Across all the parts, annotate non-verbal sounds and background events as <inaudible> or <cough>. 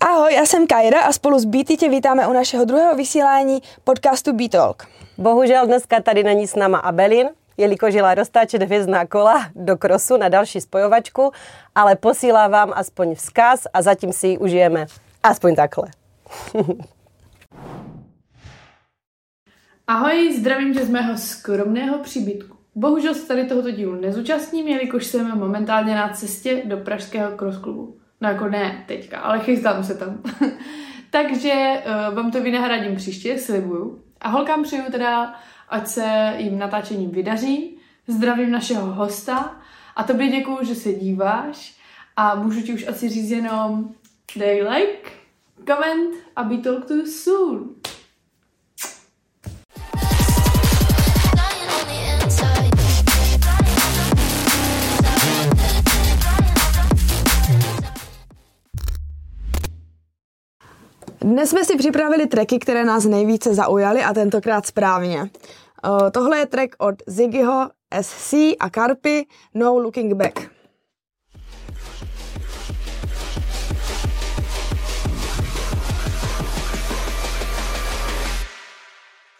Ahoj, já jsem Kajra a spolu s Beaty tě vítáme u našeho druhého vysílání podcastu Beatalk. Bohužel dneska tady není s náma Abelin, jelikož jela roztáčet hvězdná kola do krosu na další spojovačku, ale posílá vám aspoň vzkaz a zatím si ji užijeme aspoň takhle. <laughs> Ahoj, zdravím tě z mého skromného příbytku. Bohužel se tady tohoto dílu nezúčastním, jelikož jsem momentálně na cestě do pražského cross klubu. No jako ne teďka, ale chystám se tam. <laughs> Takže uh, vám to vynahradím příště, slibuju. A holkám přeju teda, ať se jim natáčením vydaří. Zdravím našeho hosta a tobě děkuju, že se díváš a můžu ti už asi říct jenom dej like, comment a be talk to you soon. Dnes jsme si připravili tracky, které nás nejvíce zaujaly a tentokrát správně. Uh, tohle je track od Ziggyho, SC a Karpy No Looking Back.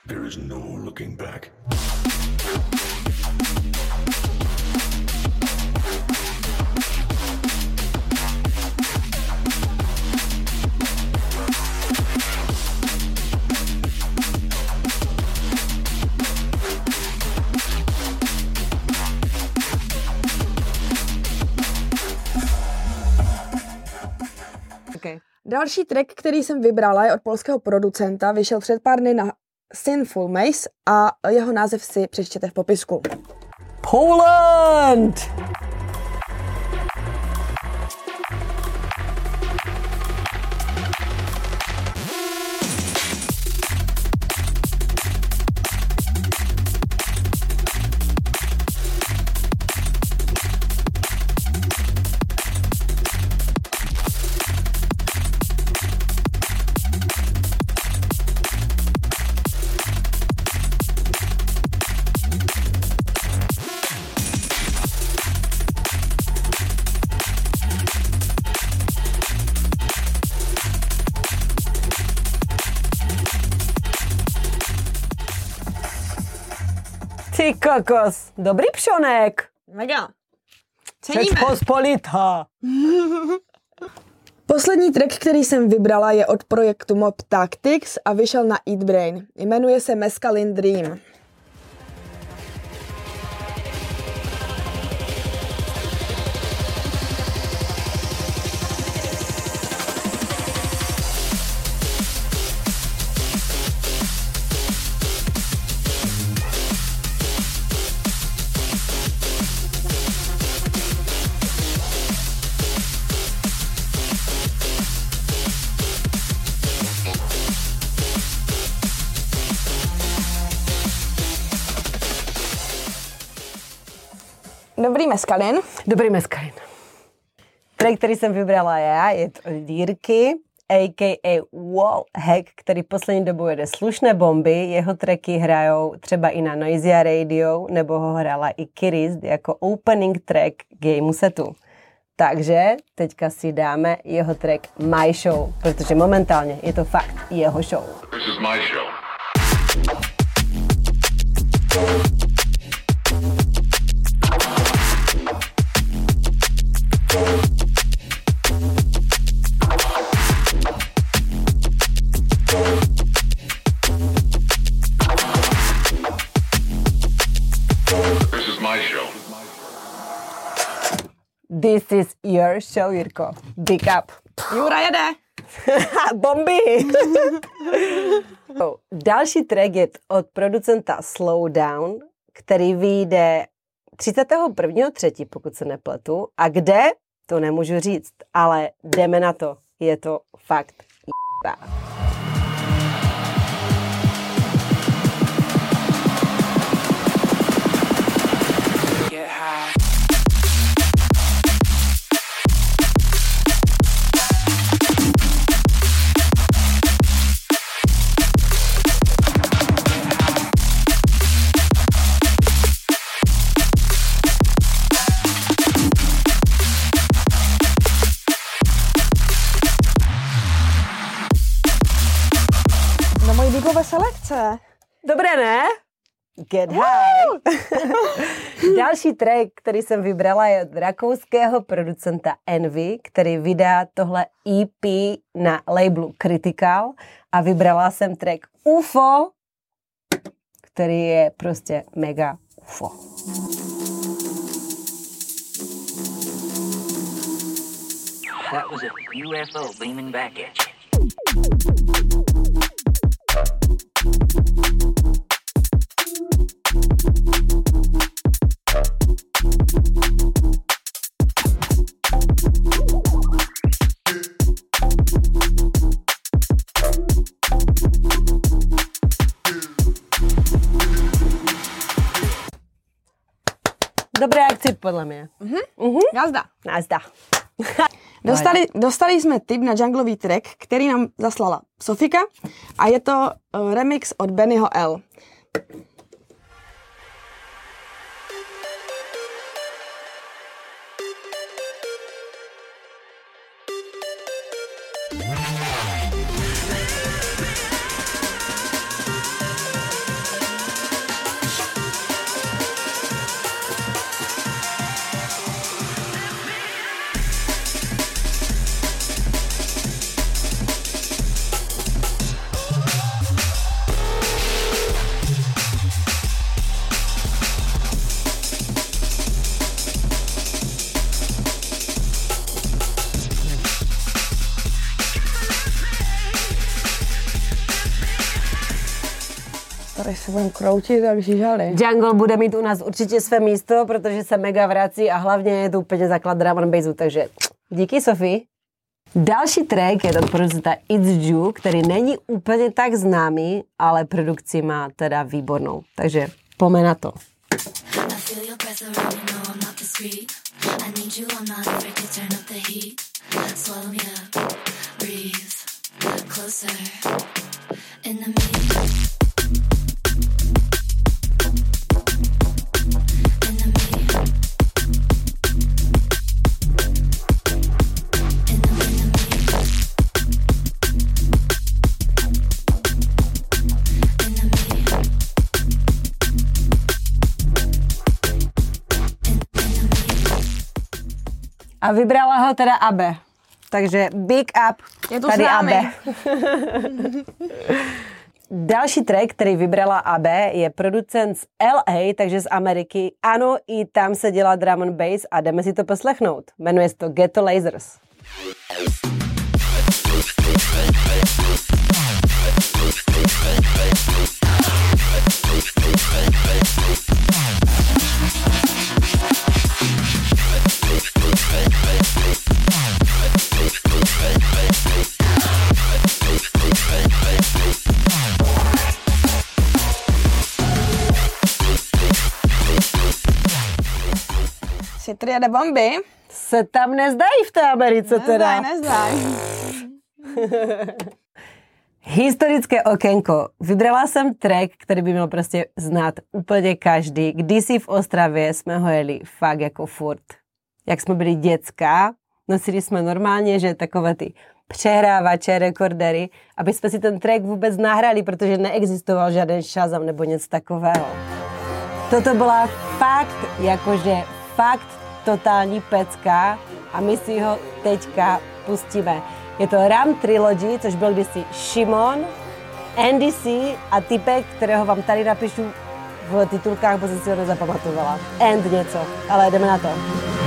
There is no looking back. Okay. Další track, který jsem vybrala, je od polského producenta, vyšel před pár dny na Sinful Maze a jeho název si přečtěte v popisku. Poland! Kokos, dobrý pšonek. Mega. Ceníme. pospolita. <laughs> Poslední track, který jsem vybrala, je od projektu Mob Tactics a vyšel na Eat Brain. Jmenuje se Mescaline Dream. Meskalin. Dobrý meskalin. Track, který jsem vybrala já, je to od Jirky, a.k.a. Wallhack, který poslední dobou jede slušné bomby. Jeho tracky hrajou třeba i na Noisia Radio, nebo ho hrála i Kiris jako opening track gameu setu. Takže teďka si dáme jeho track My Show, protože momentálně je to fakt jeho show. This is my show. This is your show, Jirko. Big up. Jura jede. <laughs> Bomby. <laughs> Další track je od producenta Slowdown, který vyjde 31.3., pokud se nepletu. A kde? To nemůžu říct, ale jdeme na to. Je to fakt j***a. Selekce. Dobré, ne? Get high. <laughs> Další track, který jsem vybrala, je od rakouského producenta Envy, který vydá tohle EP na labelu Critical a vybrala jsem track UFO, který je prostě mega UFO. That was a UFO beaming back at you. Добре, акцент пъламе. Аз да. Аз да. Dostali, dostali jsme tip na junglový track, který nám zaslala Sofika a je to uh, remix od Bennyho L. budeme kroutit jak žížali. Jungle bude mít u nás určitě své místo, protože se mega vrací a hlavně je to úplně základ drum and bassu, takže díky Sofie. Další track je od producenta It's Ju, který není úplně tak známý, ale produkci má teda výbornou. Takže pome na to. I feel your breath A vybrala ho teda Abe. Takže big up Je tu tady. Abe. <laughs> Další track, který vybrala AB, je producent z LA, takže z Ameriky. Ano, i tam se dělá drum and bass a jdeme si to poslechnout. Jmenuje se to Ghetto Lasers. Si triade bomby. Se tam nezdají v té Americe teda. Nezdaj, nezdaj. <laughs> Historické okénko. Vybrala jsem track, který by měl prostě znát úplně každý. Kdysi v Ostravě jsme ho jeli fakt jako furt. Jak jsme byli dětská, nosili jsme normálně, že takové ty přehrávače, rekordery, aby jsme si ten track vůbec nahrali, protože neexistoval žádný Shazam nebo něco takového. Toto byla fakt, jakože fakt totální pecka a my si ho teďka pustíme. Je to Ram Trilogy, což byl kdysi Šimon, Andy C a typek, kterého vám tady napíšu v titulkách, protože si ho nezapamatovala. And něco, ale jdeme na to.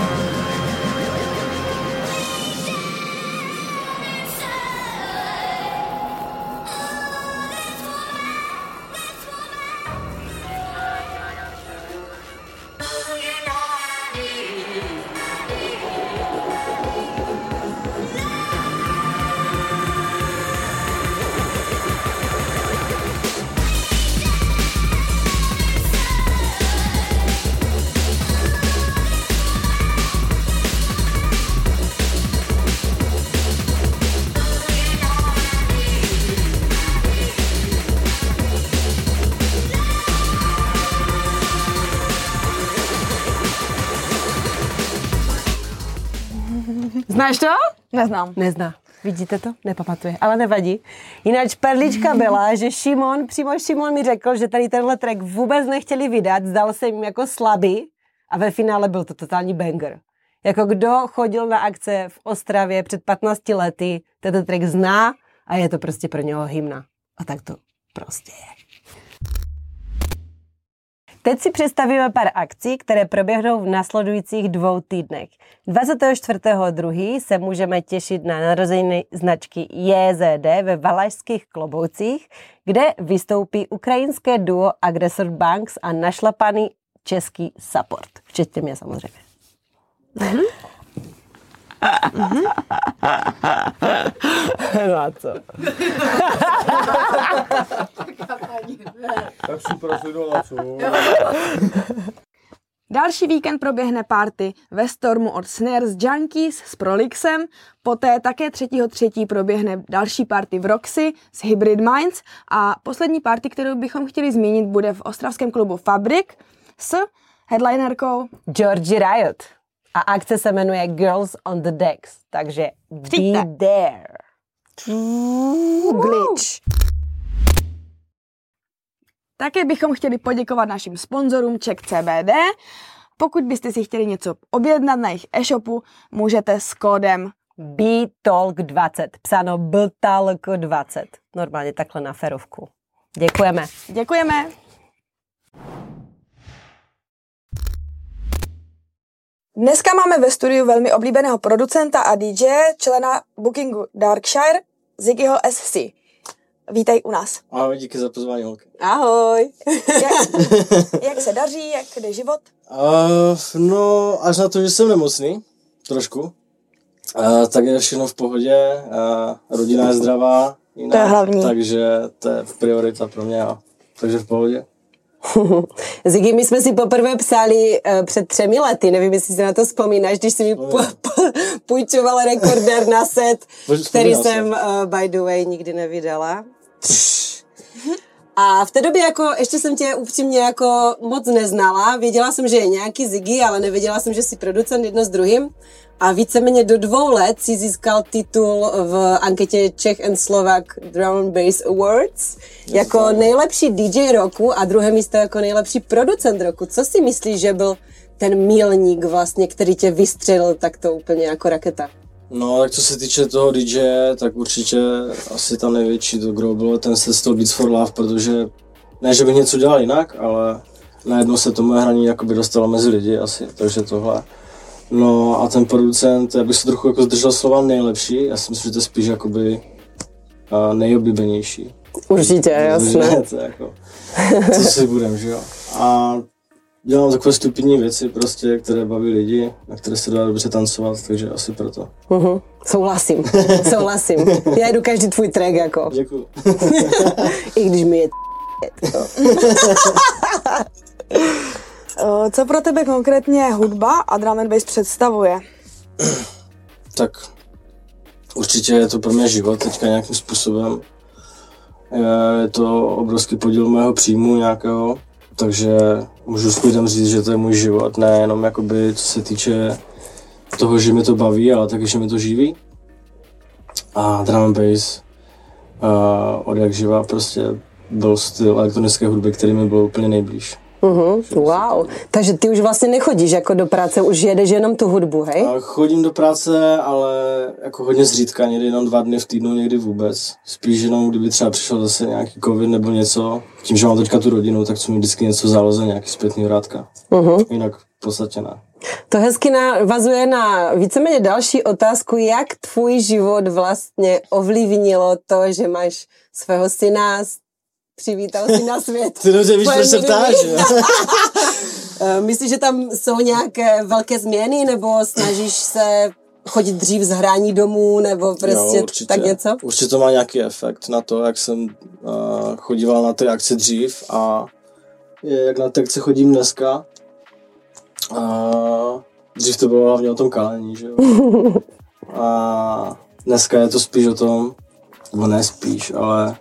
Neznám. Nezná. Vidíte to? Nepamatuje, ale nevadí. Jinak perlička byla, že Šimon, přímo Šimon mi řekl, že tady tenhle track vůbec nechtěli vydat, zdal se jim jako slabý a ve finále byl to totální banger. Jako kdo chodil na akce v Ostravě před 15 lety, tento track zná a je to prostě pro něho hymna. A tak to prostě je. Teď si představíme pár akcí, které proběhnou v následujících dvou týdnech. 24.2. se můžeme těšit na narozeniny značky JZD ve Valašských kloboucích, kde vystoupí ukrajinské duo Aggressor Banks a našlapaný český support, včetně mě samozřejmě. <laughs> no a co? Tak super, co? Další víkend proběhne party ve Stormu od Snares Junkies s Prolixem, poté také 3.3. proběhne další party v Roxy s Hybrid Minds a poslední party, kterou bychom chtěli zmínit, bude v ostravském klubu Fabrik s headlinerkou Georgie Riot. A akce se jmenuje Girls on the Decks, takže be Přijďte. there. Glitch. Také bychom chtěli poděkovat našim sponzorům Czech CBD. Pokud byste si chtěli něco objednat na jejich e-shopu, můžete s kódem BTalk20, psáno BTalk20. Normálně takhle na ferovku. Děkujeme. Děkujeme. Dneska máme ve studiu velmi oblíbeného producenta a DJ, člena bookingu Darkshire, Ziggyho SC. Vítej u nás. Ahoj, díky za pozvání, holky. Ahoj. <laughs> Jak, jak se daří, jak jde život? Uh, no, až na to, že jsem nemocný, trošku, uh, tak je všechno v pohodě, uh, rodina je zdravá, jinak, To je hlavní. takže to je priorita pro mě, a, takže v pohodě. <laughs> Ziggy, my jsme si poprvé psali uh, před třemi lety, nevím, jestli si na to vzpomínáš, když jsi mi po, po, půjčoval rekorder na set, <laughs> který se. jsem, uh, by the way, nikdy nevydala. A v té době jako, ještě jsem tě upřímně jako moc neznala. Věděla jsem, že je nějaký Ziggy, ale nevěděla jsem, že jsi producent jedno s druhým. A víceméně do dvou let si získal titul v anketě Czech and Slovak Drum and Bass Awards jako nejlepší DJ roku a druhé místo jako nejlepší producent roku. Co si myslíš, že byl ten milník vlastně, který tě vystřelil takto úplně jako raketa? No, tak co se týče toho DJ, tak určitě asi tam největší to gro bylo ten set toho Beats for Love, protože ne, že bych něco dělal jinak, ale najednou se to moje hraní jakoby dostalo mezi lidi asi, takže tohle. No a ten producent, já bych se trochu jako zdržel slova nejlepší, já si myslím, že to je spíš jakoby uh, nejoblíbenější. Určitě, jasné. Takže <laughs> to jako, co si budem, že jo. A dělám takové stupidní věci prostě, které baví lidi, na které se dá dobře tancovat, takže asi proto. Mhm. Souhlasím, <laughs> souhlasím. Já jdu každý tvůj track jako. Děkuju. <laughs> I když mi je Eh, Co pro tebe konkrétně hudba a drum and bass představuje? <clears throat> tak určitě je to pro mě život teďka nějakým způsobem. Je- Je to obrovský podíl mého příjmu nějakého, takže můžu s lidem říct, že to je můj život, nejenom jakoby co se týče toho, že mi to baví, ale taky, že mi to živí. A drum and bass uh, od jak živa prostě byl styl elektronické hudby, který mi byl úplně nejblíž. Mhm, wow. Takže ty už vlastně nechodíš jako do práce, už jedeš jenom tu hudbu, hej? A Chodím do práce, ale jako hodně zřídka, někdy jenom dva dny v týdnu, někdy vůbec. Spíš jenom, kdyby třeba přišel zase nějaký covid nebo něco. Tím, že mám teďka tu rodinu, tak co mi vždycky něco záloze, nějaký zpětný vrátka. Uh-huh. Jinak v podstatě ne. To hezky navazuje na víceméně další otázku, jak tvůj život vlastně ovlivnilo to, že máš svého syna, přivítal si na svět. Ty dobře víš, proč se ptáš? <laughs> Eh, Myslíš, že tam jsou nějaké velké změny, nebo snažíš se chodit dřív z hrání domů, nebo prostě jo, určitě. tak něco? Určitě to má nějaký efekt na to, jak jsem uh, chodíval na ty akce dřív a je, jak na ty akce chodím dneska. Uh, dřív to bylo hlavně o tom kálení, že jo. <laughs> A dneska je to spíš o tom, nebo ne spíš, ale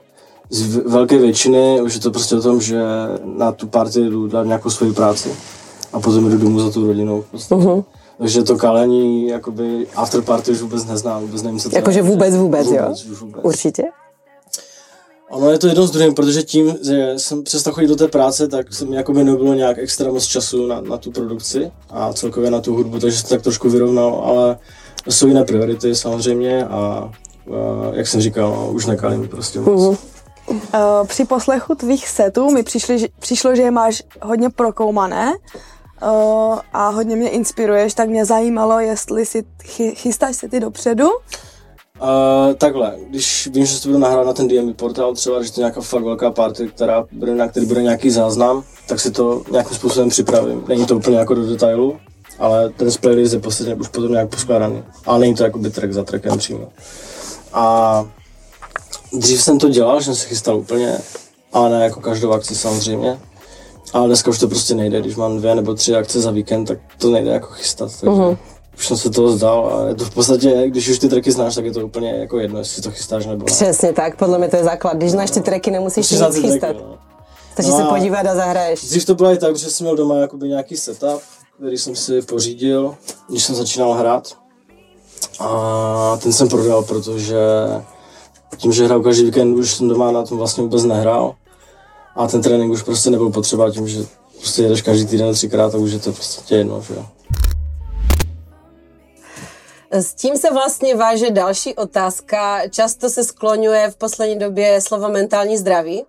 z velké většiny už je to prostě o tom, že na tu party jdu dát nějakou svoji práci a potom jdu domů za tou rodinou. V podstatě. Takže to kalení, jakoby after party už vůbec neznám, vůbec nevím, co to Jakože je. vůbec, vůbec, jo? vůbec, vůbec. Určitě. Ono je to jedno s druhým, protože tím, že jsem přestal chodit do té práce, tak jsem jakoby nebylo nějak extra moc času na, na tu produkci a celkově na tu hudbu, takže se tak trošku vyrovnal, ale jsou jiné priority samozřejmě a, a jak jsem říkal, už nekalím prostě moc. Mhm. Uh, při poslechu tvých setů mi přišli, přišlo, že je máš hodně prokoumané uh, a hodně mě inspiruješ, tak mě zajímalo, jestli si chy, chystáš se ty dopředu. Uh, takhle, když vím, že se to budu nahrát na ten DMV portál třeba, že to je nějaká fakt velká party, která bude, na který bude nějaký záznam, tak si to nějakým způsobem připravím. Není to úplně jako do detailu, ale ten playlist je posledně už potom nějak poskládaný. Ale není to jakoby track za trackem přímo. A dřív jsem to dělal, že jsem se chystal úplně, ale ne jako každou akci samozřejmě. Ale dneska už to prostě nejde, když mám dvě nebo tři akce za víkend, tak to nejde jako chystat. Takže uh-huh. už jsem se toho zdal a je to v podstatě, když už ty tracky znáš, tak je to úplně jako jedno, jestli to chystáš nebo ne. Přesně tak, podle mě to je základ. Když znáš ty tracky, nemusíš Musíš nic tracky, chystat. no. Stačí No se a- podívat a zahraješ. Dřív to bylo i tak, že jsem měl doma jakoby nějaký setup, který jsem si pořídil, když jsem začínal hrát. A ten jsem prodal, protože tím, že hrál každý víkend, už jsem doma na tom vlastně vůbec nehrál. A ten trénink už prostě nebyl potřeba tím, že prostě jedeš každý týden třikrát, tak už je to prostě jedno, že jo. S tím se vlastně váže další otázka. Často se skloňuje v poslední době slovo mentální zdraví.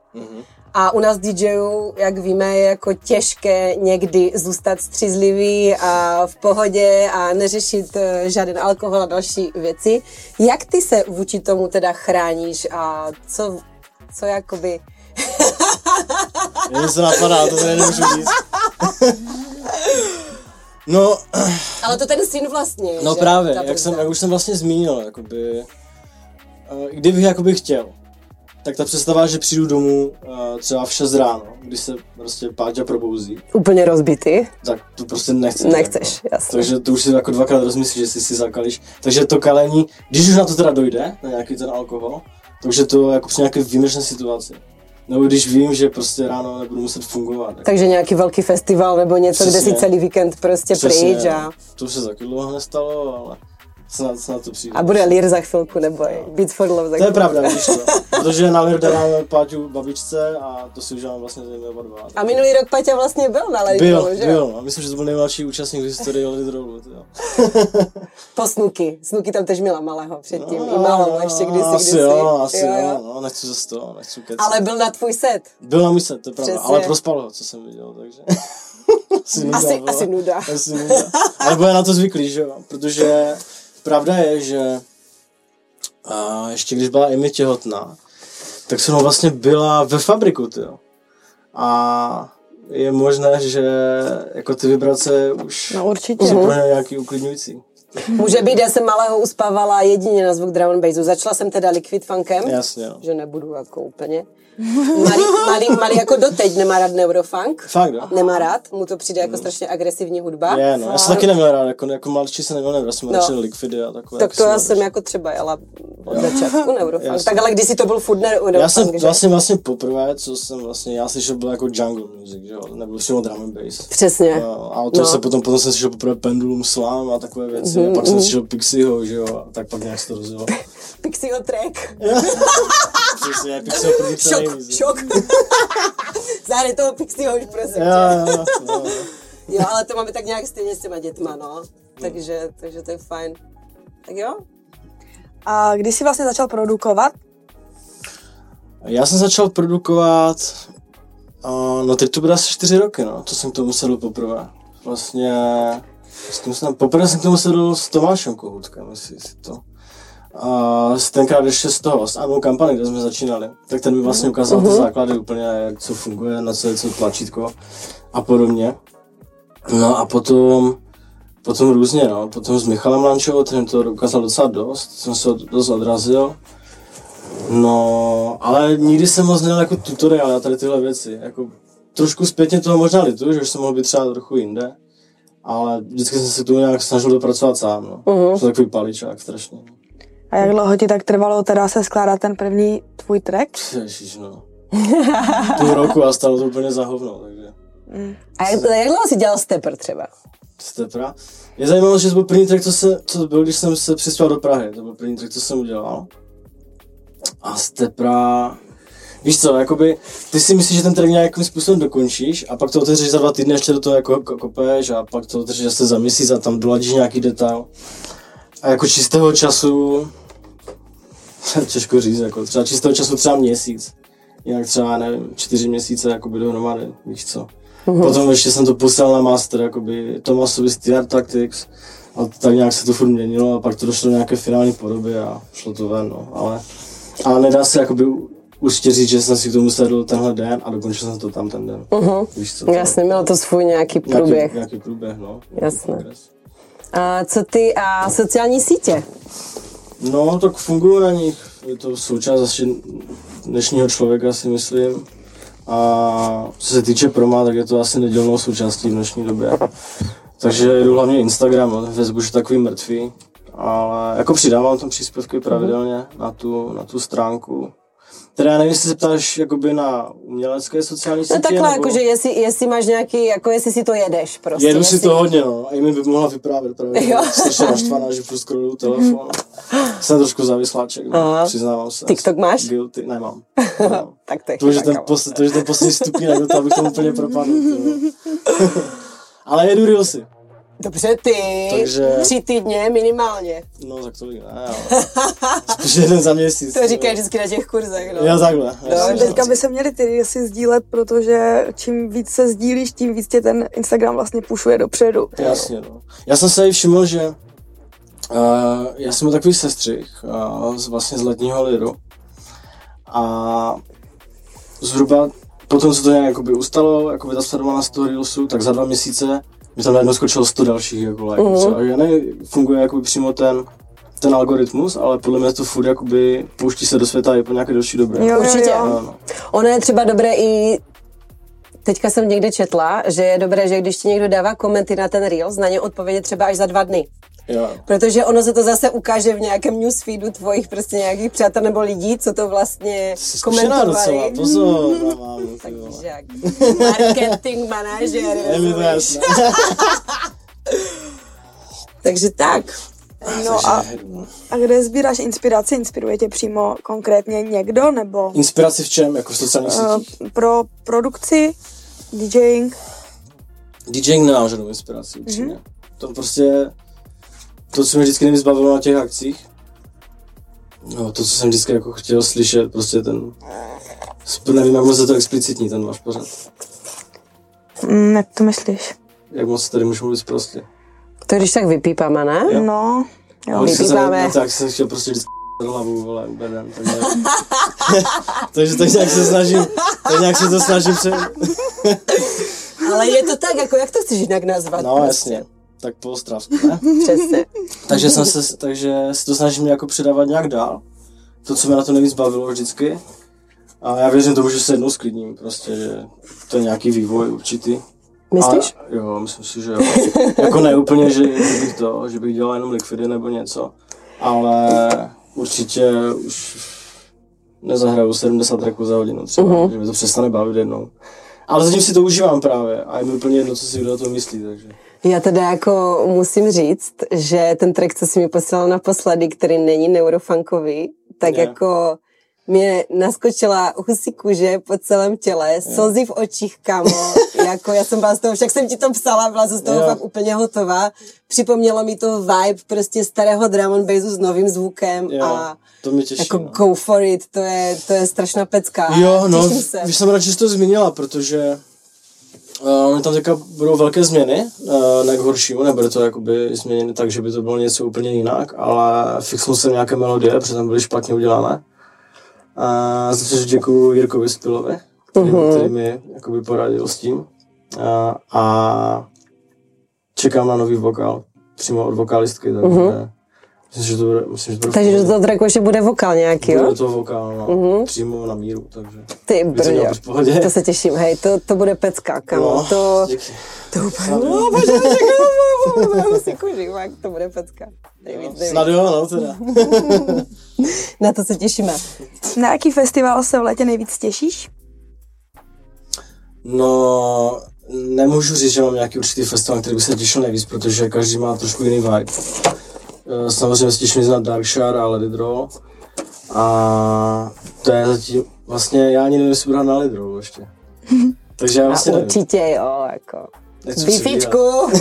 A u nás DJů, jak víme, je jako těžké někdy zůstat střízlivý a v pohodě a neřešit eh, žádný alkohol a další věci. Jak ty se vůči tomu teda chráníš a co, co jakoby... Jen se napadá, to tady nemůžu říct. no, Ale to ten syn vlastně, No že? právě, jak, jsem, jak už jsem vlastně zmínil, jakoby, eh, kdybych jakoby chtěl, tak ta představa, že přijdu domů eh, třeba v 6 ráno, když se prostě Páťa probouzí, Úplně rozbitý. tak to prostě nechci. Nechceš, jako. jasně. Takže to už si jako dvakrát rozmyslíš, že si si zakalíš. Takže to kalení, když už na to teda dojde, na nějaký ten alkohol, takže to jako při nějaké výjimečné situaci. Nebo když vím, že prostě ráno nebudu muset fungovat. Jako. Takže nějaký velký festival nebo něco, kde Přesně. si celý víkend prostě Přesně, pryč a, To už se taky dlouho nestalo, ale snad, snad to přijde. a bude lír za chvilku, neboj. Beats for love za To je pravda, víš to. <laughs> Protože na Lir dáváme Páťu babičce a to si užívám vlastně zřejmě oba dva. A minulý rok Paťa vlastně byl na Lady byl, že? byl. no. Myslím, že to byl nejmladší účastník v historii Lit Rollu. Po Snuky. Snuky tam tež měla malého předtím. I malou ještě kdysi, No, Asi kdysi. jo, asi Jo, jo, no, nechci zase to, nechci kecat. Ale byl na tvůj set. Byl na mise, to je pravda, Přesně. ale prospal ho, co jsem viděl, takže... <laughs> asi, nuda, Asi- asi nuda. asi nuda. Ale bude na to zvyklý, že jo, protože pravda je, že a ještě když byla Amy těhotná, tak jsem vlastně byla ve fabriku, tyjo. A je možné, že jako ty vibrace už No určitě. jsou pro ně nějaký uklidňující. Může být, já jsem malého uspávala jedině na zvuk drum bassu. Začala jsem teda liquid funkem. Jasně, no. Že nebudu jako úplně. Malý, malý, malý jako doteď nemá rád neurofunk. Fakt, jo? Nemá rád, mu to přijde jako strašně agresivní hudba. Je, no, já jsem taky neměl rád, jako, jako mladší jsem neměl rád, jsem No. radši likvidy a takové. Tak to já jsme- jsem jako třeba jela od začátku <laughs> neurofunk. Tak ale když si to byl furt neurofunk, Já jsem že? vlastně, vlastně poprvé, co jsem vlastně, já slyšel, byl jako jungle music, že jo, nebyl přímo drum and bass. Přesně. No, a to No. se potom, potom jsem slyšel poprvé Pendulum Slam a takové věci, Mhm, a pak jsem slyšel Pixieho, že jo, a tak pak nějak se to rozjelo. <laughs> Pixieho track. <laughs> Přesně, <laughs> Pixieho první Šok, nejvíc. šok. Zahraj toho Pixieho už prosím Jo, jo, jo, jo. Ale to máme tak nějak stejně s těma dětma, no. Takže, takže to je fajn. Tak jo? A když jsi vlastně začal produkovat, Já jsem začal produkovat, uh, no teď to bude asi čtyři roky, no, to jsem k tomu sedl poprvé. Vlastně, s kým jsem, poprvé jsem k tomu sedl s Tomášem Kohutkem, jestli si to. A tenkrát ještě z toho, s Anou kampany, kde jsme začínali, tak ten mi vlastně ukázal ty základy úplně, jak co funguje, na co je co tlačítko a podobně. No a potom, potom různě, no, potom s Michalem Lančou, ten to ukázal docela dost, jsem se dost odrazil. No, ale nikdy jsem moc nedělal jako tutoriál a tady tyhle věci. Jako, trošku zpětně toho možná litu, že už jsem mohl být třeba trochu jinde. Ale vždycky jsem se tomu nějak snažil dopracovat sám, no. Uh-huh. Jsem takový paličák strašně. A jak dlouho ti tak trvalo teda se skládat ten první tvůj track? Ježiš, no. <laughs> Půl roku a stalo to úplně za hovno, takže. A jak, jak dlouho jsi dělal stepper třeba? Stepra. Je zajímavé, že to byl první track, co, se, co byl, když jsem se přistěhoval do Prahy. To byl první track, co jsem udělal. A Stepra... Víš co, jakoby, ty si myslíš, že ten track nějakým způsobem dokončíš a pak to otevřeš za dva týdny, ještě do toho jako ko- kopeš a pak to otevřeš zase za měsíc a tam doladíš nějaký detail. A jako čistého času, <laughs> těžko říct, jako třeba čistého času třeba měsíc. Jinak třeba, nevím, čtyři měsíce jakoby dohromady, víš co. Potom ještě jsem to poslal na master, jakoby Tomasovi z TR Tactics. A tak nějak se to furt měnilo a pak to došlo do nějaké finální podoby a šlo to ven, no. Ale, ale nedá se jakoby určitě říct, že jsem si k tomu sedl tenhle den a dokončil jsem to tam ten den. Uh-huh. Víš co? Jasně, mělo to svůj nějaký Nějaký, průběh. nějaký průběh, no. Jasně. Nějaký progres. A co ty a sociální sítě? No, tak fungují na nich. Je to součást asi dnešního člověka, si myslím. A co se týče proma, tak je to asi nedělnou součástí v dnešní době. Takže jedu hlavně Instagram, Facebook je takový mrtvý. Ale jako přidávám tam příspěvky pravidelně na tu, na tu stránku. Teda já nevím, jestli se ptáš jakoby na umělecké sociální sítě, No takhle, nebo... jakože jestli, jestli máš nějaký, jako jestli si to jedeš prostě. Jedu si jestli... to hodně, no. A i mi by mohla vyprávět právě. Jo. Strašně naštvaná, že furt scrolluju telefon. Jsem trošku závisláček, no. Aha. Přiznávám se. TikTok máš? Guilty, nemám. <laughs> nemám. Tak to je To, že ten, posl- to, že ten poslední stupínek, do toho bych tomu úplně propadl. <laughs> Ale jedu Reelsy. Dobře, ty. Takže- Tři týdně minimálně. No, tak ne, ale <laughs> spíš jeden za měsíc. To říkají vždycky na těch kurzech, no. Já takhle. jasně, Teďka no. by se měli ty reelsy sdílet, protože čím víc se sdílíš, tím víc tě ten Instagram vlastně pušuje dopředu. Jasně, no. Já jsem se i všiml, že uh, já jsem takový sestřih uh, z, vlastně z letního lidu a zhruba potom, co to nějak jakoby ustalo, jakoby ta sledovanost toho Reelsu, tak za dva měsíce mi tam najednou skočilo 100 dalších jako lajků. Mm-hmm. Já nevím, funguje jakoby přímo ten, ten algoritmus, ale podle mě to furt jakoby pouští se do světa i po nějaké delší době. Jo, Určitě. Jo, jo. No, no. Ono je třeba dobré i Teďka jsem někde četla, že je dobré, že když ti někdo dává komenty na ten Reels, na ně odpovědět třeba až za dva dny. Jo. Protože ono se to zase ukáže v nějakém newsfeedu tvojich prostě nějakých přátel nebo lidí, co to vlastně Jsi zkušená komentovali. docela, pozor, vole. Takže jak marketing manažer. Je mi to jasné. <laughs> Takže tak. No a, a kde sbíráš inspiraci? Inspiruje tě přímo konkrétně někdo nebo Inspiraci v čem? Jako v sociálních sítích? uh, pro produkci, DJing? DJing nemám žádnou inspiraci, upřímně. To prostě, to, co mě vždycky nejvíc bavilo na těch akcích, no, to, co jsem vždycky jako chtěl slyšet, prostě ten, nevím, jak moc je to explicitní, ten váš pořad. Mm, jak to myslíš? Jak moc tady můžu mluvit prostě. To když tak vypípáme, ne? Jo. No, jo. Jsem se vypípáme. ne, tak jsem chtěl prostě vždycky do <laughs> hlavu, vole, beden, <laughs> takže, takže tak nějak se snažím, tak nějak se to snažím pře... Ale je to tak, jako jak to chceš jinak nazvat? No prostě. jasně, tak po ostravsku, <laughs> ne? Přesně. Takže jsem se, takže si to snažím jako předávat nějak dál. To, co mě na to nejvíc bavilo vždycky. A já věřím tomu, že se jednou sklidním, prostě, že to je nějaký vývoj určitý. Myslíš? A, jo, myslím si, že jo. jako ne úplně, že, že, bych to, že bych dělal jenom likvidy nebo něco, ale určitě už nezahraju 70 tracků za hodinu třeba, uh-huh. že mi to přestane bavit jednou. Ale zatím si to užívám právě a je mi úplně jedno, co si kdo o tom myslí, takže. Já teda jako musím říct, že ten track, co jsi mi poslal naposledy, který není neurofunkový, tak Je. jako mě naskočila husí kůže po celém těle, slzy v očích, kamo. <laughs> jako já jsem byla z toho, však jsem ti to psala, byla jsem z toho fakt úplně hotová. Připomnělo mi to vibe prostě starého drum and bassu s novým zvukem Jo, a to mě těší. jako no. go for it, to je, to je strašná pecka. Jo, no, víš, jsem rád, že jsi to zmínila, protože uh, tam teďka budou velké změny, uh, ne k horšímu, nebude to jakoby změněny tak, že by to bylo něco úplně jinak, ale fixnul jsem nějaké melodie, protože tam byly špatně udělané. A za což děkuju Jirkovi Spilovi, který, uh-huh. který mi jakoby poradil s tím. A, a čekám na nový vokál, přímo od vokalistky, takže uh-huh. Myslím, že to bude, myslím, že to bude. Takže toho tracku ještě bude vokál nějaký, Bude jo? do toho vokál, no, uh-huh. přímo na míru, takže Ty by to. To se těším, hej, to, to bude pecka, kamo. No, to, díky. to úplně, no, bože, <laughs> si kuži, fakt, to bude pecka. Nejvíc, nejvíc. Snad jo, no teda. <laughs> Na to se těšíme. Na jaký festival se v létě nejvíc těšíš? No, nemůžu říct, že mám nějaký určitý festival, který bych se těšil nejvíc, protože každý má trošku jiný vibe. Eh, Samozřejmě těším na Darkshire a Roll. A to je zatím, vlastně já ani nevím, jestli budu na Roll ještě. <laughs> Takže já A vlastně nevím. určitě jo, jako. Bifičku! <laughs>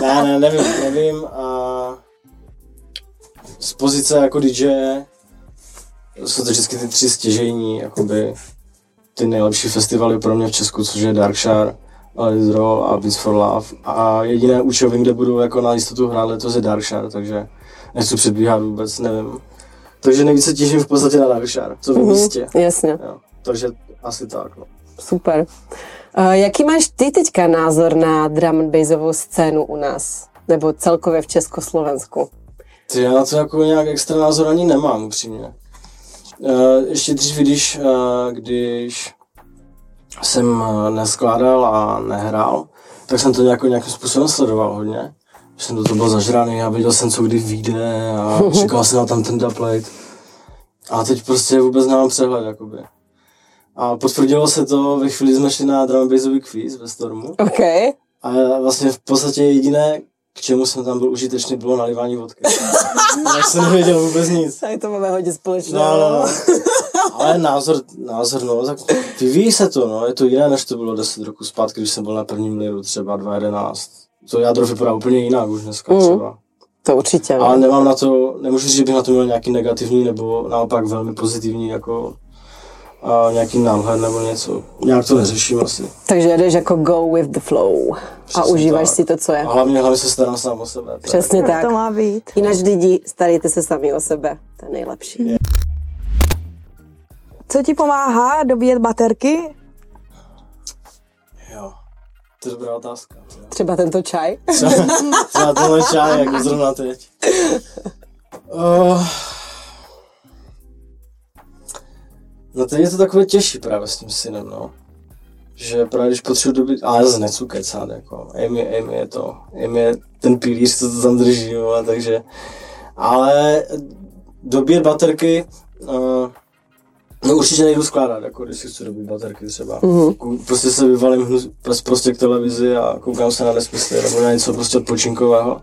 Ne, ne, nevím, nevím a z pozice jako DJ jsou to vždycky ty tři stěžejní, jakoby ty nejlepší festivaly pro mě v Česku, což je Darkshire, It Roll a Beats for Love. A jediné účelové, kde budu jako na jistotu hrát letos je Darkshire, takže nechci předbíhat vůbec, nevím. Takže nejvíce těším v podstatě na Darkshire, co v místě. Jasně, Jo. Takže asi tak, no. super. Uh, jaký máš ty teďka názor na drum and bassovou scénu u nás? Nebo celkově v Československu? Ty já na to jako nějak extra názor ani nemám, upřímně. Uh, ještě dřív, když, uh, když jsem uh, neskládal a nehrál, tak jsem to nějak, nějakým způsobem sledoval hodně. Jsem do toho byl zažraný a věděl jsem, co kdy vyjde a <laughs> čekal jsem na tam ten doplate. A teď prostě vůbec nemám přehled, jakoby. A potvrdilo se to, ve chvíli jsme šli na drum and bassový quiz ve Stormu. OK. A vlastně v podstatě jediné, k čemu jsem tam byl užitečný, bylo nalivání vodky. <laughs> Já jsem nevěděl vůbec nic. Tady to máme hodně společného. No, no, no. <laughs> Ale názor, názor, no, tak vyvíjí se to, no, je to jiné, než to bylo 10 roku zpátky, když jsem byl na prvním liru, třeba 2011. To jádro vypadá úplně jinak už dneska Mhm. třeba. To určitě. no. Ale nemám na to, nemůžu říct, že bych na to měl nějaký negativní nebo naopak velmi pozitivní jako a nějaký náhled nebo něco. Nějak to neřeším asi. Takže jdeš jako go with the flow. a Přesně užíváš tak. si to, co je. A hlavně, hlavně se starám sám o sebe. Přesně tak. To má být. Jinak lidi, starejte se sami o sebe. To je nejlepší. Co ti pomáhá dobíjet baterky? Jo, to je dobrá otázka. jo. Třeba tento čaj. Třeba tohle čaj, jako zrovna teď. Uh, no teď je to takové těžší právě s tím synem, no. Že právě když potřebuji dobit, ale zase nechci kecat, jako. Amy, Amy je to, Amy je ten pilíř, co to tam drží, jo, a takže, ale dobíjet baterky, uh, No určitě nejdu skládat, jako když si chci dobít baterky třeba. Mm-hmm. Prostě se vyvalím hnu- pres- prostě k televizi a koukám se na nesmysly nebo na něco prostě odpočinkového.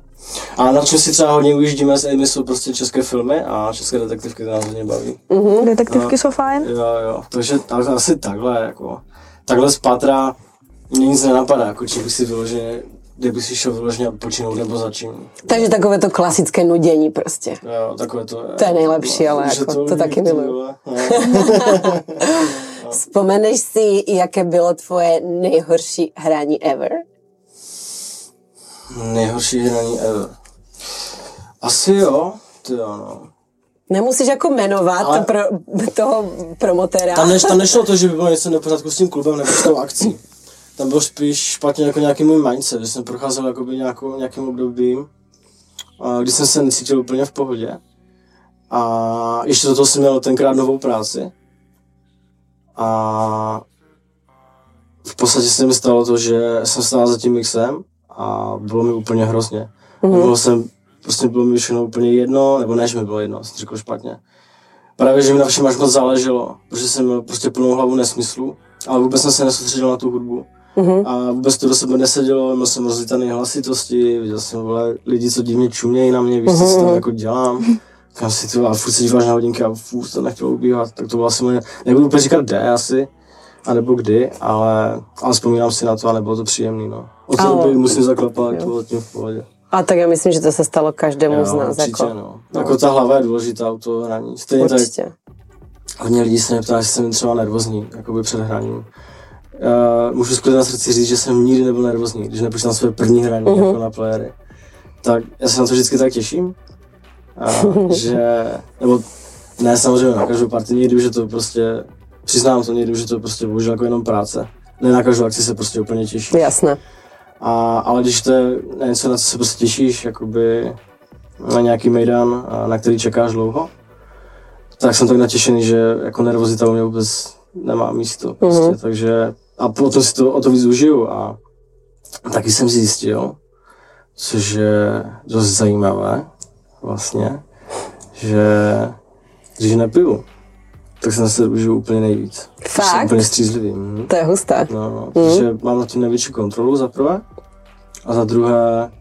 A na čem si třeba hodně ujíždíme s Amy jsou prostě české filmy a české detektivky to nás hodně baví. Mm. Detektivky jsou fajn. Jo, jo, takže tak, asi takhle, jako, takhle z patra mě nic nenapadá, jako čím bych si vyloženě, kde bych si šel vyloženě odpočinout nebo za čím. Takže takové to klasické nudění prostě. Jo, takové to je. To je nejlepší, ale jako to líbí, taky miluju. <laughs> Vzpomeneš si, jaké bylo tvoje nejhorší hraní ever? Nejhorší hraní ever. Asi jo, ty jo, no. Nemusíš jako jmenovat Ale- to pro, toho promotéra. Tam, neš, tam <laughs> nešlo to, že by bylo něco nepořádku s tím klubem nebo s tou akcí. Tam byl spíš špatně jako nějaký můj mindset, že jsem procházel jakoby nějakou, nějakým obdobím, kdy jsem se necítil úplně v pohodě. A ještě do toho jsem měl tenkrát novou práci. A v podstatě se mi stalo to, že jsem stál za tím mixem a bylo mi úplně hrozně. Mm-hmm. Bylo jsem, prostě bylo mi všechno úplně jedno, nebo ne, že mi bylo jedno, jsem řekl špatně. Právě, že mi na všem až moc záleželo, protože jsem měl prostě plnou hlavu nesmyslu, ale vůbec jsem se nesoustředil na tu hudbu. Mm-hmm. A vůbec to do sebe nesedělo, měl jsem rozlítaný hlasitosti, viděl jsem vole, lidi, co divně čumějí na mě, víš, co si tam jako dělám. Kam si to, a furt se díváš na hodinky a furt to nechtělo ubíhat, tak to bylo asi moje, nebudu úplně říkat kde asi, a nebo kdy, ale, ale vzpomínám si na to a nebylo to příjemný, no. Od té doby musím zaklapat, to bylo tím v pohodě. A tak já myslím, že to se stalo každému Jo, z nás. určitě, jako, no. Jako ta hlava je důležitá u toho hraní. Stejně tak, určitě. hodně lidí se mě ptá, jestli jsem třeba nervózní, jakoby před hraním. Uh, můžu skvěle na srdci říct, že jsem nikdy nebyl nervózní, když nepočítám své první hraní uh-huh. jako na playery. Tak já se na to vždycky tak těším, uh, <laughs> že, nebo ne samozřejmě na každou partii, někdy už je to prostě, přiznám to, někdy už je to prostě bohužel jako jenom práce. Ne na každou akci se prostě úplně těším. Jasné. A, ale když to je něco, na co se prostě těšíš, jakoby na nějaký mejdan, a na který čekáš dlouho, tak jsem tak natěšený, že jako nervozita u mě vůbec nemá místo. Prostě, mm-hmm. Takže a potom si to o to víc užiju a taky jsem zjistil, což je dost zajímavé vlastně, že když nepiju, tak jsem se užil úplně nejvíc. Fakt? Jsem úplně střízlivý. Mhm. To je husté. No, no, protože mám na tím největší kontrolu za prvé. A za druhé,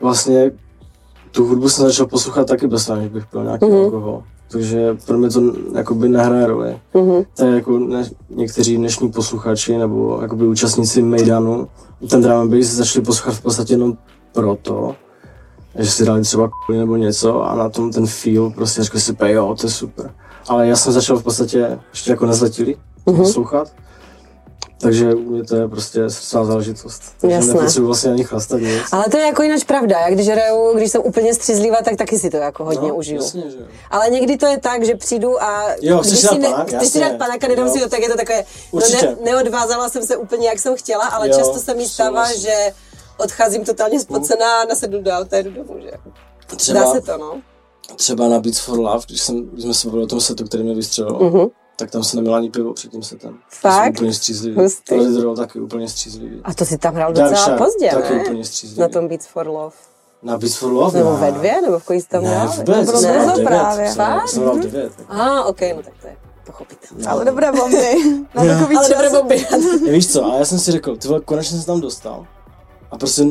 vlastně tu hudbu jsem začal poslouchat taky bez toho, než bych pil nějaký mm-hmm. alkohol. Takže pro mě to jakoby nehraje roli. Mhm. Tak jako ne, někteří dnešní posluchači nebo jakoby účastníci Mejdanu ten drum and bass začali poslouchat v podstatě jenom proto, že si dali třeba k***y nebo něco a na tom ten feel prostě řekli si, "Pej, jo, to je super. Ale já jsem začal v podstatě ještě jako nezletilý Mhm. mm-hmm. poslouchat, takže u mě to je prostě srdcová záležitost. Takže Jasné. nepotřebuji vlastně ani chlastat nic. Ale to je jako jinak pravda. Já když hraju, když jsem úplně střízlivá, tak taky si to jako hodně no, užiju. Jasně, že jo. Ale někdy to je tak, že přijdu a Jo, když si dát panák? chceš si dát panáka, nedám Jo. si to, tak je to takové, no ne, neodvázala jsem se úplně, jak jsem chtěla, ale Jo, často se mi stává, že odcházím totálně spocená a nasednu do auta jdu domů, že? Třeba, Dá se to, no. třeba na Beats for Love, když, jsem, když jsme se bavili o tom setu, který mě vystřelil, Mhm. Tak tam se neměl ani pivo před tím setem. Fakt? Jsem úplně střízlivý. Hustý. Hustý. taky úplně střízlivý. A to si tam hrál docela Shark, pozdě, taky ne? úplně střízlivý. Na tom Beats for Love. Na Beats for Love? Nebo ne. ve dvě, nebo v kolik jsi tam Ne, hrál? vůbec. bylo brzo v devět, právě. Fakt? jsem hrál v devět. A, ok, no tak to je pochopitelné. Ale dobré bomby. <laughs> Na takový Ale čas. dobré bomby. <laughs> Je, víš co, a já jsem si řekl, ty vole, konečně jsem se tam dostal. A prostě,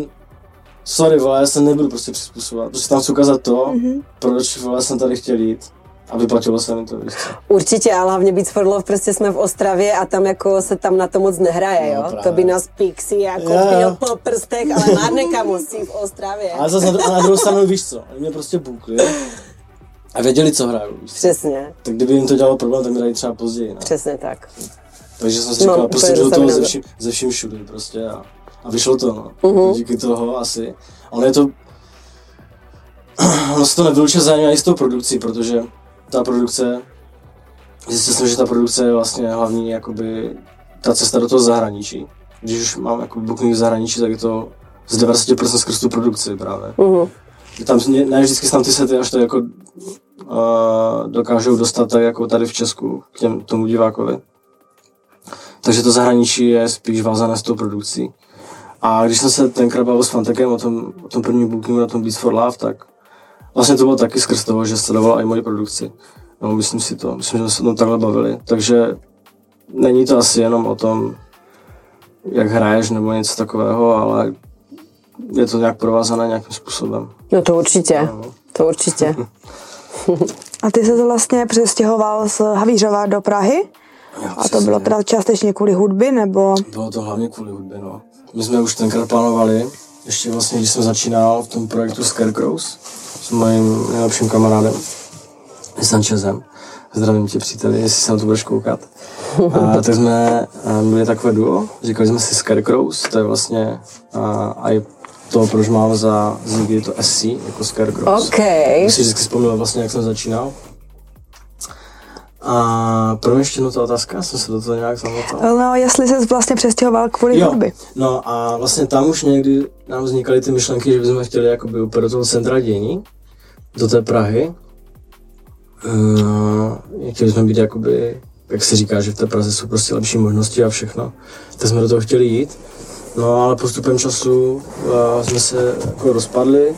sorry, vole, já se nebudu prostě přizpůsobovat. Prostě tam chci ukázat to, Mhm. mm-hmm. proč, vole, jsem tady chtěl jít. A vyplatilo se mi to, víš co. Určitě, ale hlavně Beats for Love, prostě jsme v Ostravě a tam jako se tam na to moc nehraje, No, jo? právě. To by nás Pixie jako jo. pil po prstech, ale márne kamusí v Ostravě. Ale zase na, na druhou stranu, víš co, oni mě prostě bukli. A věděli, co hraju, víš co. Přesně, Tak kdyby jim to dělalo problém, tak mi dají třeba později, ne? přesně tak. Takže jsem si No, říkal, to prostě do toho ze vším, ze vším všude prostě a, a vyšlo to, no. Uh-huh. Díky toho asi. Ale je to, <clears throat> ono se to nevylučuje zájem ani s tou produkcí, protože ta produkce, zjistil jsem, že ta produkce je vlastně hlavní jakoby ta cesta do toho zahraničí. Když už mám jako booking v zahraničí, tak je to z 90% skrz tu produkci právě. Mhm. Tam ne, ne vždycky se tam ty sety až to jako uh, dokážou dostat tak jako tady v Česku k těm, tomu divákovi. Takže to zahraničí je spíš vázané s tou produkcí. A když jsem se tenkrát bavil s Fantekem o tom, o tom prvním bookingu na tom Beats for Love, tak vlastně to bylo taky skrz toho, že sledoval i moji produkci. No, myslím si to, myslím, že jsme se o tom takhle bavili. Takže není to asi jenom o tom, jak hraješ nebo něco takového, ale je to nějak provázané nějakým způsobem. No to určitě, No. to určitě. <laughs> A ty se vlastně přestěhoval z Havířova do Prahy? Jo, A to bylo teda částečně kvůli hudby, nebo... Bylo to hlavně kvůli hudbě, no. My jsme už tenkrát plánovali, ještě vlastně, když jsem začínal v tom projektu Scarecrows mojím nejlepším kamarádem, Sanchezem. Zdravím tě, příteli, jestli se na to budeš koukat. A <laughs> tak jsme byli takové duo, říkali jsme si Scarecrows, to je vlastně a, je to, proč mám za zniky to SC, jako Scarecrows. OK. Já si vždycky vzpomněl vlastně, jak jsem začínal. A pro mě ještě ta otázka, jsem se do toho nějak zamotal. No, jestli se vlastně přestěhoval kvůli Jo, hudby. no a vlastně tam už někdy nám vznikaly ty myšlenky, že bychom chtěli jakoby úplně do toho centra dění, do té Prahy. Uh, chtěli jsme být jakoby, jak se říká, že v té Praze jsou prostě lepší možnosti a všechno. Tak jsme do toho chtěli jít. No ale postupem času uh, jsme se jako rozpadli.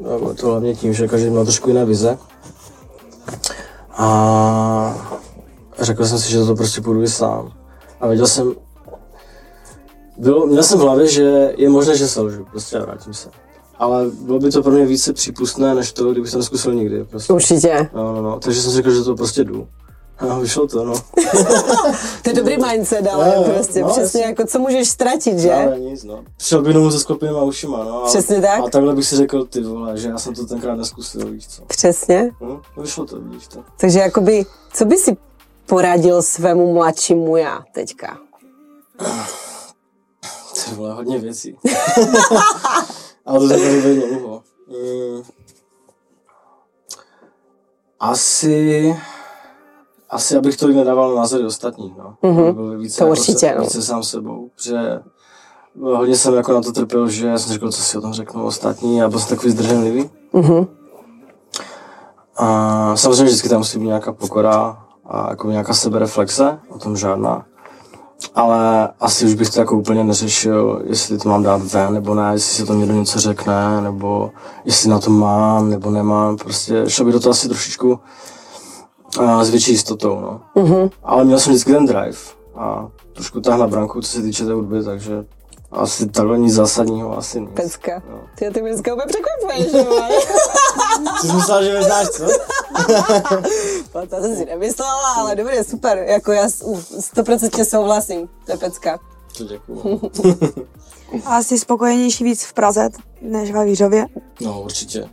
Bylo to hlavně tím, že každý měl trošku jiné vize. A řekl jsem si, že to prostě půjdu i sám. A věděl jsem, bylo, měl jsem v hlavě, že je možné, že selžu, prostě vrátím se. Ale bylo by to pro mě více přípustné, než to, kdybych to neskusil nikdy. Prostě. Určitě. No, no, no. Takže jsem si řekl, že to prostě jdu. A vyšlo to, no. <laughs> To je dobrý mindset, ale jo, prostě no, přesně jasně. jako co můžeš ztratit, že? Ale nic, no. Šel by domů se sklopenýma ušima, no. A, Přesně tak. A takhle bych si řekl, ty vole, že já jsem to tenkrát neskusil, víš co. Přesně. Hm? Vyšlo to, vidíš to. Takže jakoby, co by si poradil svému mladšímu já teďka? Ty vole, hodně věcí. <laughs> Ale to by dlouho. Mm. Asi... Asi, abych tolik nedával na názory ostatních, no. Mm-hmm. Byl více, To jako určitě, se, no. více sám sebou, že hodně jsem jako na to trpěl, že jsem řekl, co si o tom řeknou ostatní a byl jsem takový zdrženlivý. Mhm. A samozřejmě vždycky tam musí být nějaká pokora a jako nějaká sebereflexe, o tom žádná. Ale asi už bych to jako úplně neřešil, jestli to mám dát ven nebo ne, jestli se to někdo něco řekne, nebo jestli na to mám nebo nemám. Prostě šel bych do toho asi trošičku A s větší jistotou, no. Mhm. Ale měl jsem vždycky ten drive a trošku táhl na branku, co se týče té hudby, takže asi takhle nic zásadního asi nic. Pecka. No. Ty, ty mě dneska úplně překvapuješ, že jo? <laughs> Ty jsi myslela, že neznáš, co? <laughs> No, to jsem si nemyslela, ale dobré, super. Jako já s- u- 100% souhlasím. To je pecka. To děkuju. <laughs> A jsi spokojenější víc v Praze než v Havířově? No, určitě.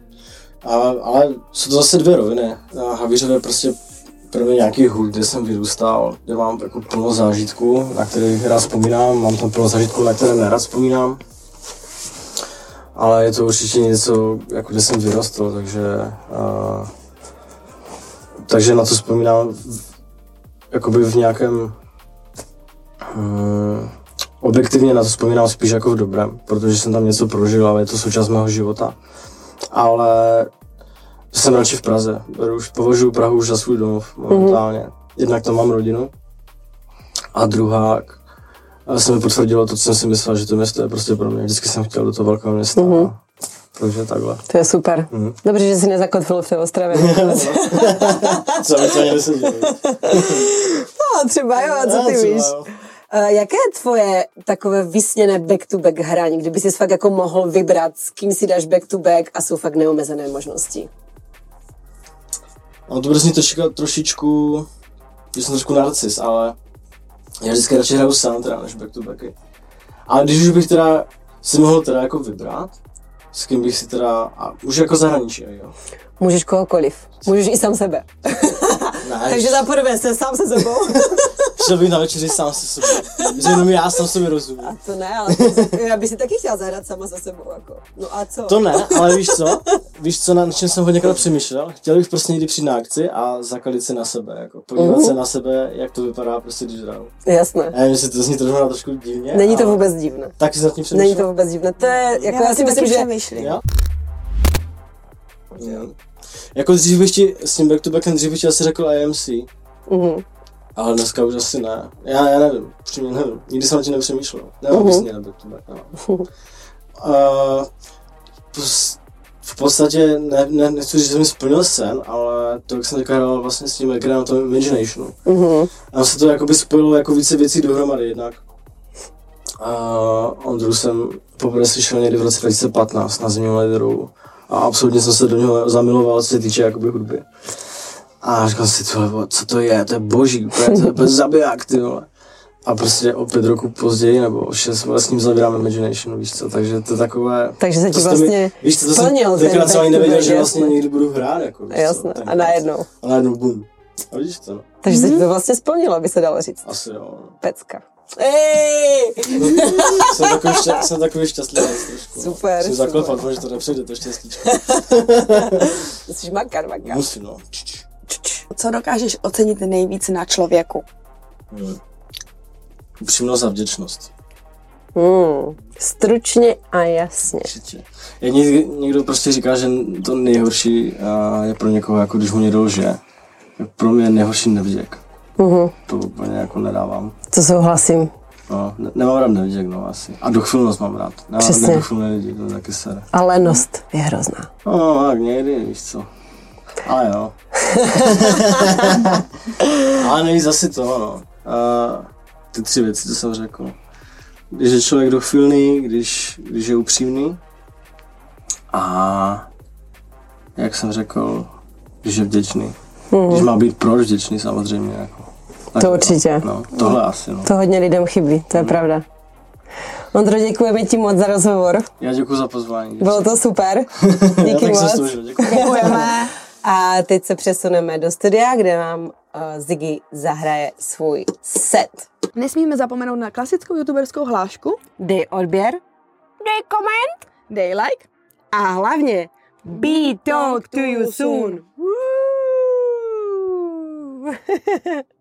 A, ale jsou to zase dvě roviny. A Havířov je prostě mě nějaký hud, kde jsem vyrůstal, kde mám jako plno zážitků, na kterých rád vzpomínám, mám tam plno zážitků, na které nerad vzpomínám. Ale je to určitě něco, jako kde jsem vyrostl, takže, uh, takže na to vzpomínám jakoby v nějakém um, objektivně na to vzpomínám spíš jako v dobrém, protože jsem tam něco prožil, ale je to součást mého života. Ale jsem radši v Praze. Beru Už považuji Prahu už za svůj domov momentálně. Mm-hmm. Jednak tam mám rodinu a druhá se mi potvrdilo to, co jsem si myslel, že to město je prostě pro mě. Vždycky jsem chtěl do toho velkého města. Mm-hmm. Takže takhle. To je super. Mhm. Dobře, že jsi nezakotvil v té Ostravě. <laughs> <laughs> Co mi to <laughs> no, třeba jo, a co ty No, víš? jo. Uh, jaké je tvoje takové vysněné back-to-back hraní, kdyby si fakt jako mohl vybrat, s kým si dáš back-to-back a jsou fakt neomezené možnosti? No to bude znít trošičku, trošičku, že jsem trošku narcis, ale já vždycky radši hraju sám teda, než back to backy. Ale když už bych teda si mohl teda jako vybrat, s kým bych si teda, a už jako zahraničí, jo. Můžeš kohokoliv. Můžeš i sám sebe. <laughs> Ne, Takže za prvé se sám se sebou. <laughs> šel bych na večeři sám se sebou. Že jenom já sám sobě rozumím. to ne, ale já bych si taky chtěla zahrát sama za sebou. Jako. No a co? To ne, ale víš co? Víš co, na čem jsem hodněkrát přemýšlel? Chtěl bych prostě někdy přijít na akci a zakalit se na sebe, jako podívat Mhm. se na sebe, jak to vypadá prostě, když hraju. Jasné. Já nevím, jestli to zní trošku, trošku divně. Není to vůbec divné. Tak si nad tím Není přemýšlel? to vůbec divné. To je, jako já, si taky myslím, že... přemýšlím. Jo? Jo. Jako dřív bych ti, s tím back to backem dřív bych ti asi řekl IMC, Mhm. Ale dneska už asi ne. Já, já nevím, přímě nevím, nikdy jsem na tím nepřemýšlel. Mhm. uh-huh. na back to back, no. uh, v podstatě ne, ne, nechci říct, že jsem splnil sen, ale to, jak jsem teďka hrál vlastně s tím ekranem tom Imaginationu. Mhm. A se to jakoby spojilo jako více věcí dohromady jednak. A Ondru jsem poprvé slyšel někdy v roce 2015 na Zimě Liderů a absolutně jsem se do něho zamiloval, co se týče jakoby hudby. A říkal si, ty vole, co to je, to je boží, úplně, to je zabiják, ty vole. A prostě o pět roku později, nebo o šest, s ním zavírám Imagination, víš co, takže to je takové... Takže se ti vlastně víš co, to jsem splnil tenkrát jsem ani nevěděl, že vlastně někdy budu hrát, jako, víš co, Jasné. A tenkrát. najednou. A najednou bum. A vidíš to, no. Takže se ti to vlastně splnilo, aby se dalo říct. Asi jo. no. Pecka. Ej! <laughs> jsem, takový šťa- jsem takový šťastlivý trošku. Super, Jsem zaklepat, že to nepřejde, to štěstíčko. <laughs> Musíš makat, makat. Musím, no. Co dokážeš ocenit nejvíc na člověku? Hmm. Upřímnost a vděčnost. Hmm. Stručně a jasně. Určitě. Jak někdy, někdo prostě říká, že to nejhorší a je pro někoho, jako když mu někdo lže. Pro mě je nejhorší nevděk. Mhm. To úplně jako nedávám. To souhlasím. No, ne, nemám rád nevděk, no asi. A dochvilnost mám rád. Nemám Přesně. nedochvilné lidi, to taky sere. A lenost je hrozná. No, tak někdy, víš co. <laughs> Ale jo. Ale nejvíc asi to, no. A ty tři věci, co jsem řekl. Když je člověk dochvilný, když, když je upřímný a jak jsem řekl, když je vděčný. Když má být proč vděčný samozřejmě. Jako. Tak To určitě. No, tohle asi, no. To hodně lidem chybí, to je pravda. Ondro, děkujeme ti moc za rozhovor. Já děkuji za pozvání. Bylo to super. <laughs> Díky moc. služil, děkuji. Děkujeme. A teď se přesuneme do studia, kde nám uh, Ziggy zahraje svůj set. Nesmíme zapomenout na klasickou youtuberskou hlášku. Dej odběr. Dej koment. Dej like. A hlavně, be talk to you soon. Woo! <laughs> <laughs>